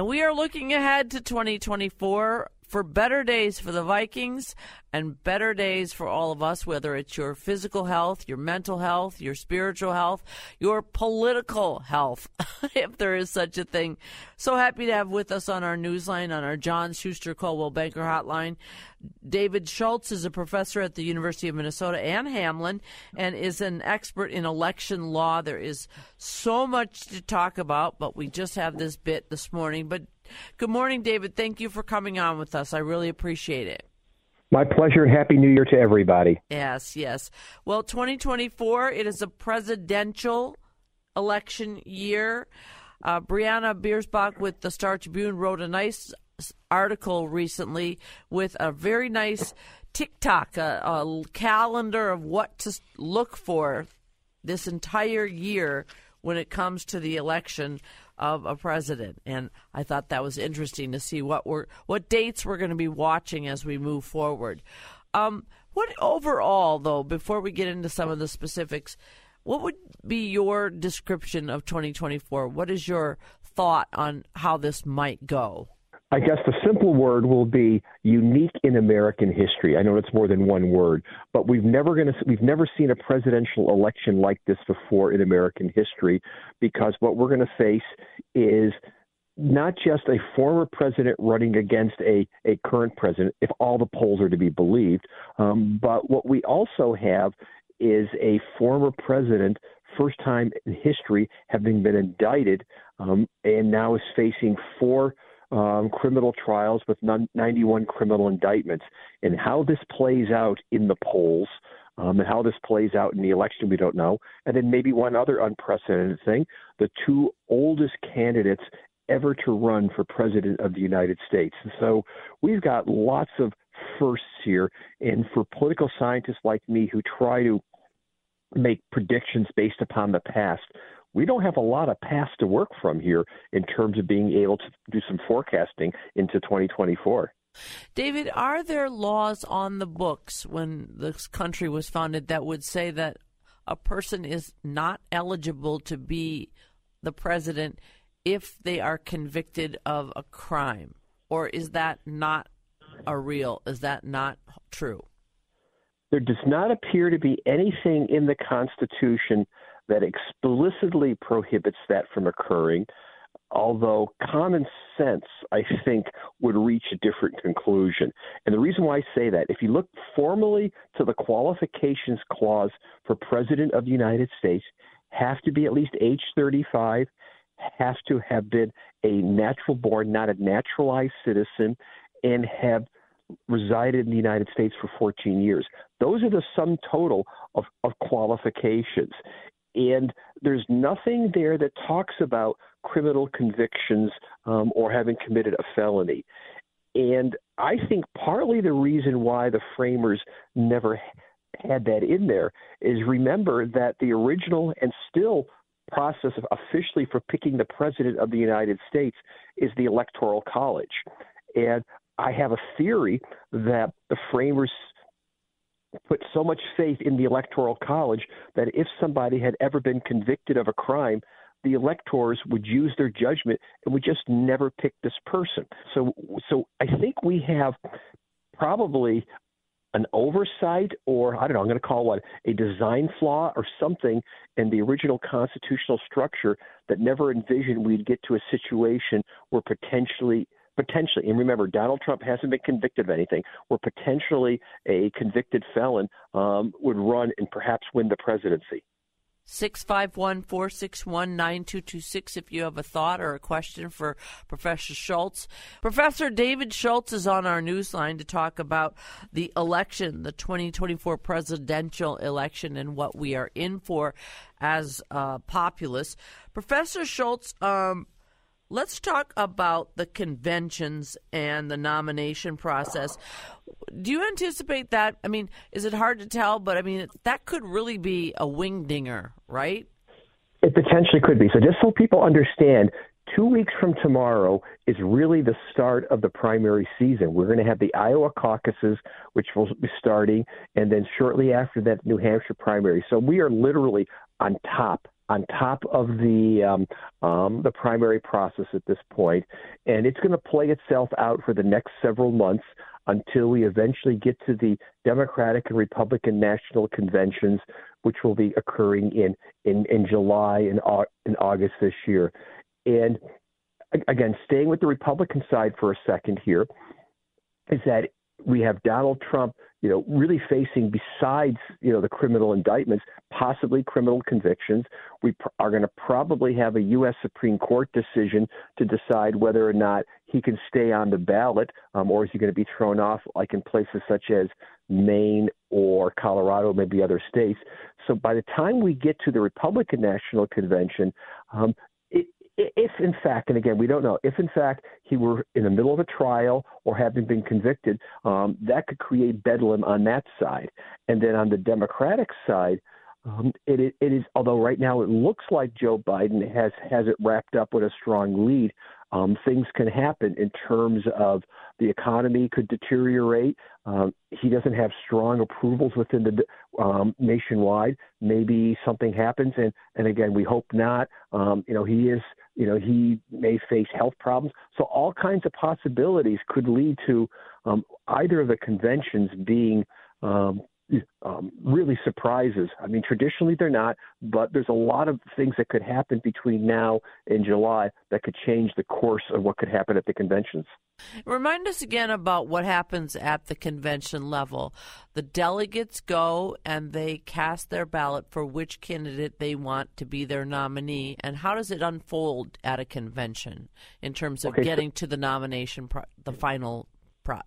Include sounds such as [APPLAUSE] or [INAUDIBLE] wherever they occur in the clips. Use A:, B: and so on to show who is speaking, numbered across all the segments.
A: And we are looking ahead to 2024 for better days for the Vikings and better days for all of us, whether it's your physical health, your mental health, your spiritual health, your political health, [LAUGHS] if there is such a thing. So happy to have with us on our newsline, on our John Schuster Coldwell Banker Hotline. David Schultz is a professor at the University of Minnesota and Hamline and is an expert in election law. There is so much to talk about, but we just have this bit this morning. But good morning, David. Thank you for coming on with us. I really appreciate it.
B: My pleasure and happy new year to everybody.
A: Yes, yes. Well, 2024, it is a presidential election year. Uh, Briana Bierschbach with the Star Tribune wrote a nice article recently with a very nice TikTok, a, a calendar of what to look for this entire year when it comes to the election of a president. And I thought that was interesting to see what we're what dates we're going to be watching as we move forward. Um, what overall, though, before we get into some of the specifics, what would be your description of 2024? What is your thought on how this might go?
B: I guess the simple word will be unique in American history. I know it's more than one word, but we've never going to we've never seen a presidential election like this before in American history because what we're going to face is not just a former president running against a, a current president, if all the polls are to be believed, um, but what we also have is a former president, first time in history, having been indicted, um, and now is facing four um, criminal trials with 91 criminal indictments. And how this plays out in the polls um, and how this plays out in the election, we don't know. And then maybe one other unprecedented thing the two oldest candidates ever to run for president of the United States. And so we've got lots of firsts here. And for political scientists like me who try to make predictions based upon the past, we don't have a lot of past to work from here in terms of being able to do some forecasting into 2024.
A: David, are there laws on the books when this country was founded that would say that a person is not eligible to be the president if they are convicted of a crime? Or is that not a real, is that not true?
B: There does not appear to be anything in the Constitution that explicitly prohibits that from occurring, although common sense, I think, would reach a different conclusion. And the reason why I say that, if you look formally to the qualifications clause for President of the United States, have to be at least age 35, has to have been a natural born, not a naturalized citizen, and have resided in the United States for 14 years. Those are the sum total of, of qualifications. And there's nothing there that talks about criminal convictions um, or having committed a felony. And I think partly the reason why the framers never had that in there is remember that the original and still process of officially for picking the president of the United States is the Electoral College. And I have a theory that the framers put so much faith in the Electoral College that if somebody had ever been convicted of a crime, the electors would use their judgment and would just never pick this person. So, so I think we have probably an oversight or I don't know, I'm going to call it a design flaw or something in the original constitutional structure that never envisioned we'd get to a situation where potentially potentially and remember Donald Trump hasn't been convicted of anything where potentially a convicted felon um, would run and perhaps win the presidency.
A: 651 461 9226 if you have a thought or a question for Professor Schultz. Professor David Schultz is on our newsline to talk about the election, the 2024 presidential election, and what we are in for as uh, populace. Professor Schultz, um, Let's talk about the conventions and the nomination process. Do you anticipate that? I mean, is it hard to tell? But I mean, that could really be a wing dinger, right?
B: It potentially could be. So, just so people understand, two weeks from tomorrow is really the start of the primary season. We're going to have the Iowa caucuses, which will be starting, and then shortly after that, New Hampshire primary. So we are literally on top on top of the um, um, the primary process at this point, and it's going to play itself out for the next several months until we eventually get to the Democratic and Republican national conventions, which will be occurring in in, in July and in August this year. And again, staying with the Republican side for a second here, is that we have Donald Trump you know, really facing besides, you know, the criminal indictments, possibly criminal convictions. We pr- are going to probably have a U.S. Supreme Court decision to decide whether or not he can stay on the ballot, um, or is he going to be thrown off, like in places such as Maine or Colorado, maybe other states. So by the time we get to the Republican National Convention, um, if in fact, and again, we don't know, if in fact he were in the middle of a trial or having been convicted, um, that could create bedlam on that side. And then on the Democratic side, um, it, it is, although right now it looks like Joe Biden has has it wrapped up with a strong lead. Um, things can happen in terms of the economy could deteriorate. Um, he doesn't have strong approvals within the um, nationwide. Maybe something happens, and and again, we hope not. Um, you know, he is. You know, he may face health problems. So all kinds of possibilities could lead to um, either of the conventions being um, um, really surprises. I mean, traditionally they're not, but there's a lot of things that could happen between now and July that could change the course of what could happen at the conventions.
A: Remind us again about what happens at the convention level. The delegates go and they cast their ballot for which candidate they want to be their nominee, and how does it unfold at a convention in terms of
B: okay,
A: getting
B: so-
A: to the nomination, pro- the final pro-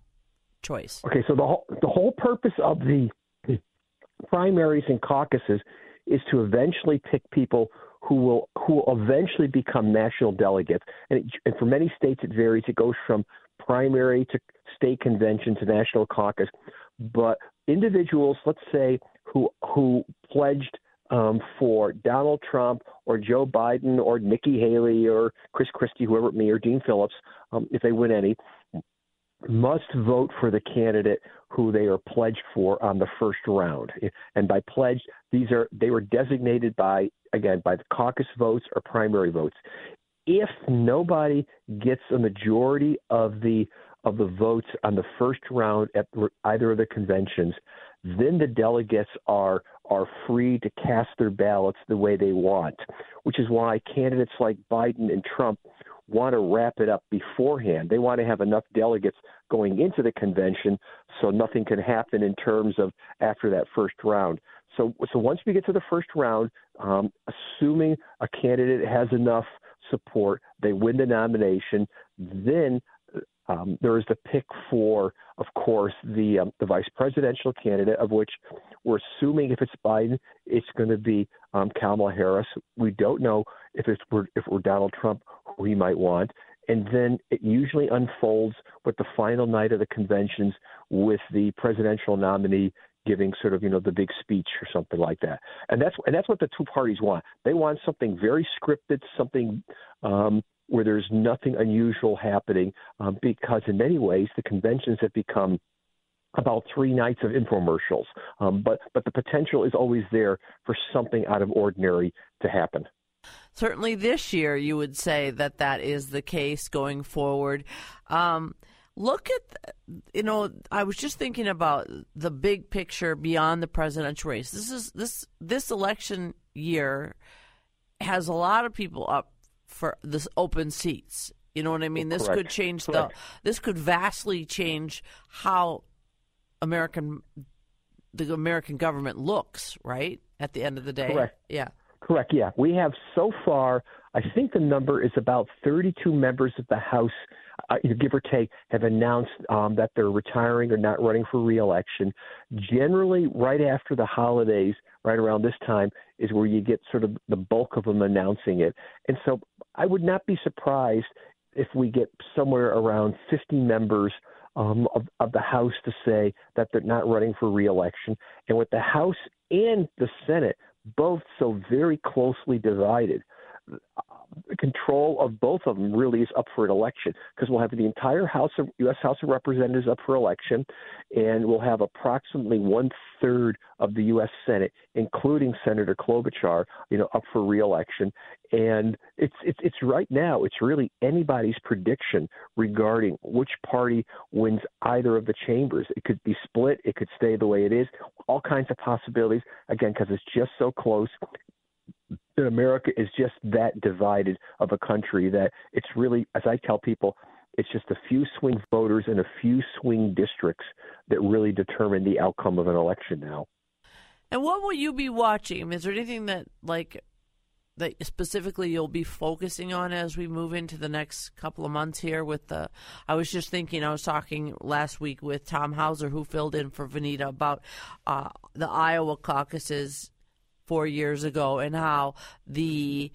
A: choice?
B: Okay, so the whole the whole purpose of the primaries and caucuses is to eventually pick people who will who will eventually become national delegates. And, it, and for many states, it varies. It goes from primary to state convention to national caucus. But individuals, let's say, who who pledged um, for Donald Trump or Joe Biden or Nikki Haley or Chris Christie, whoever it may, or Dean Phillips, um, if they win any, must vote for the candidate who they are pledged for on the first round. And by pledged, these are they were designated by again by the caucus votes or primary votes. If nobody gets a majority of the of the votes on the first round at either of the conventions, then the delegates are are free to cast their ballots the way they want, which is why candidates like Biden and Trump want to wrap it up beforehand. They want to have enough delegates going into the convention so nothing can happen in terms of after that first round. So, so once we get to the first round, um, assuming a candidate has enough support, they win the nomination, then um, there is the pick for, of course, the um, the vice presidential candidate, of which we're assuming if it's Biden, it's going to be um, Kamala Harris. We don't know if it's if we're Donald Trump who he might want, and then it usually unfolds with the final night of the conventions with the presidential nominee giving sort of you know the big speech or something like that. And that's and that's what the two parties want. They want something very scripted, something um, where there's nothing unusual happening, um, because in many ways the conventions have become about three nights of infomercials. Um, but but the potential is always there for something out of ordinary to happen.
A: Certainly, this year you would say that that is the case going forward. Um, look at you know i was just thinking about the big picture beyond the presidential race this is this this election year has a lot of people up for this open seats you know what i mean this
B: Correct.
A: could change
B: Correct.
A: the this could vastly change how american the american government looks right at the end of the day
B: Correct.
A: yeah
B: Correct. Yeah, we have so far. I think the number is about 32 members of the House, uh, give or take, have announced um, that they're retiring or not running for reelection. Generally, right after the holidays, right around this time, is where you get sort of the bulk of them announcing it. And so, I would not be surprised if we get somewhere around 50 members um, of, of the House to say that they're not running for reelection. And with the House and the Senate both so very closely divided, control of both of them really is up for an election because we'll have the entire House of U.S. House of Representatives up for election, and we'll have approximately one third of the U.S. Senate, including Senator Klobuchar, you know, up for reelection. And it's it's it's right now. It's really anybody's prediction regarding which party wins either of the chambers. It could be split. It could stay the way it is. All kinds of possibilities. Again, because it's just so close that America is just that divided of a country that it's really, as I tell people, it's just a few swing voters and a few swing districts that really determine the outcome of an election now.
A: And what will you be watching? Is there anything that like that specifically you'll be focusing on as we move into the next couple of months here with the I was just thinking I was talking last week with Tom Hauser who filled in for Vineeta about uh, the Iowa caucuses 4 years ago and how the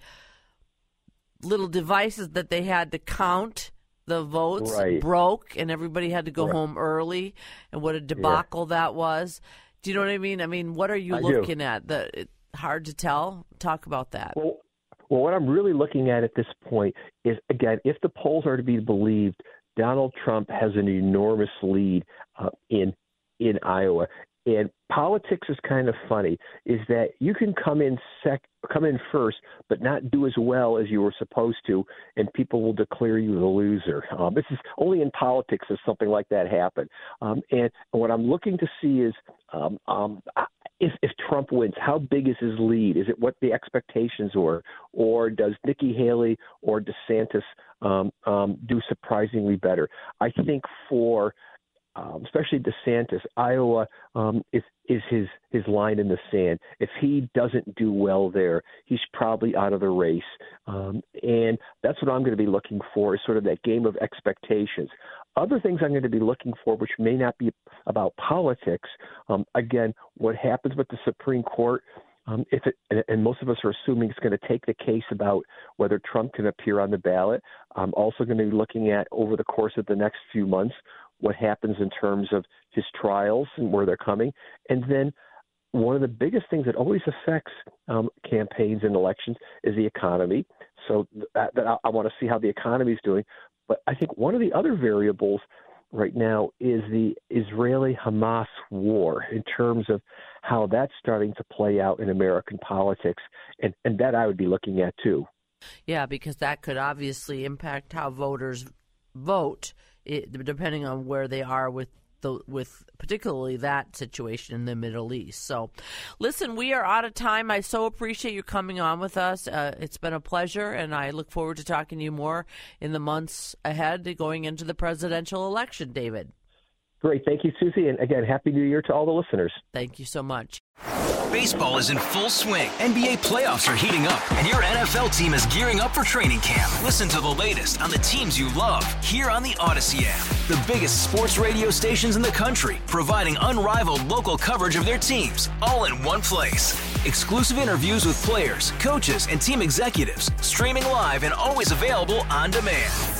A: little devices that they had to count the votes
B: Right.
A: broke and everybody had to go
B: Right.
A: home early and what a debacle that was. Do you know what I mean? I mean, what are you
B: I do.
A: looking at? The it, hard to tell. Talk about that.
B: Well, well, what I'm really looking at at this point is again, if the polls are to be believed, Donald Trump has an enormous lead uh, in in Iowa. And politics is kind of funny. Is that you can come in sec, come in first, but not do as well as you were supposed to, and people will declare you the loser. Um, this is only in politics does something like that happen. Um, and what I'm looking to see is um, um, if, if Trump wins, how big is his lead? Is it what the expectations were, or does Nikki Haley or DeSantis um, um, do surprisingly better? I think for um, especially DeSantis, Iowa um, is is his his line in the sand. If he doesn't do well there, he's probably out of the race. Um, and that's what I'm going to be looking for is sort of that game of expectations. Other things I'm going to be looking for, which may not be about politics, um, again, what happens with the Supreme Court. Um, if it, and- and most of us are assuming it's going to take the case about whether Trump can appear on the ballot. I'm also going to be looking at over the course of the next few months what happens in terms of his trials and where they're coming, and then one of the biggest things that always affects um, campaigns and elections is the economy. So that, that I, I want to see how the economy is doing. But I think one of the other variables right now is the Israeli Hamas war in terms of how that's starting to play out in American politics. And, and that I would be looking at too.
A: Yeah, because that could obviously impact how voters vote, it, depending on where they are with the with particularly that situation in the Middle East. So, listen, we are out of time. I so appreciate you coming on with us. Uh, it's been a pleasure, and I look forward to talking to you more in the months ahead, going into the presidential election. David,
B: Great. Thank you, Susie. And again, Happy New Year to all the listeners.
A: thank you so much.
C: Baseball is in full swing. NBA playoffs are heating up, and your NFL team is gearing up for training camp. Listen to the latest on the teams you love here on the Audacy app. The biggest sports radio stations in the country, providing unrivaled local coverage of their teams, all in one place. Exclusive interviews with players, coaches, and team executives, streaming live and always available on demand.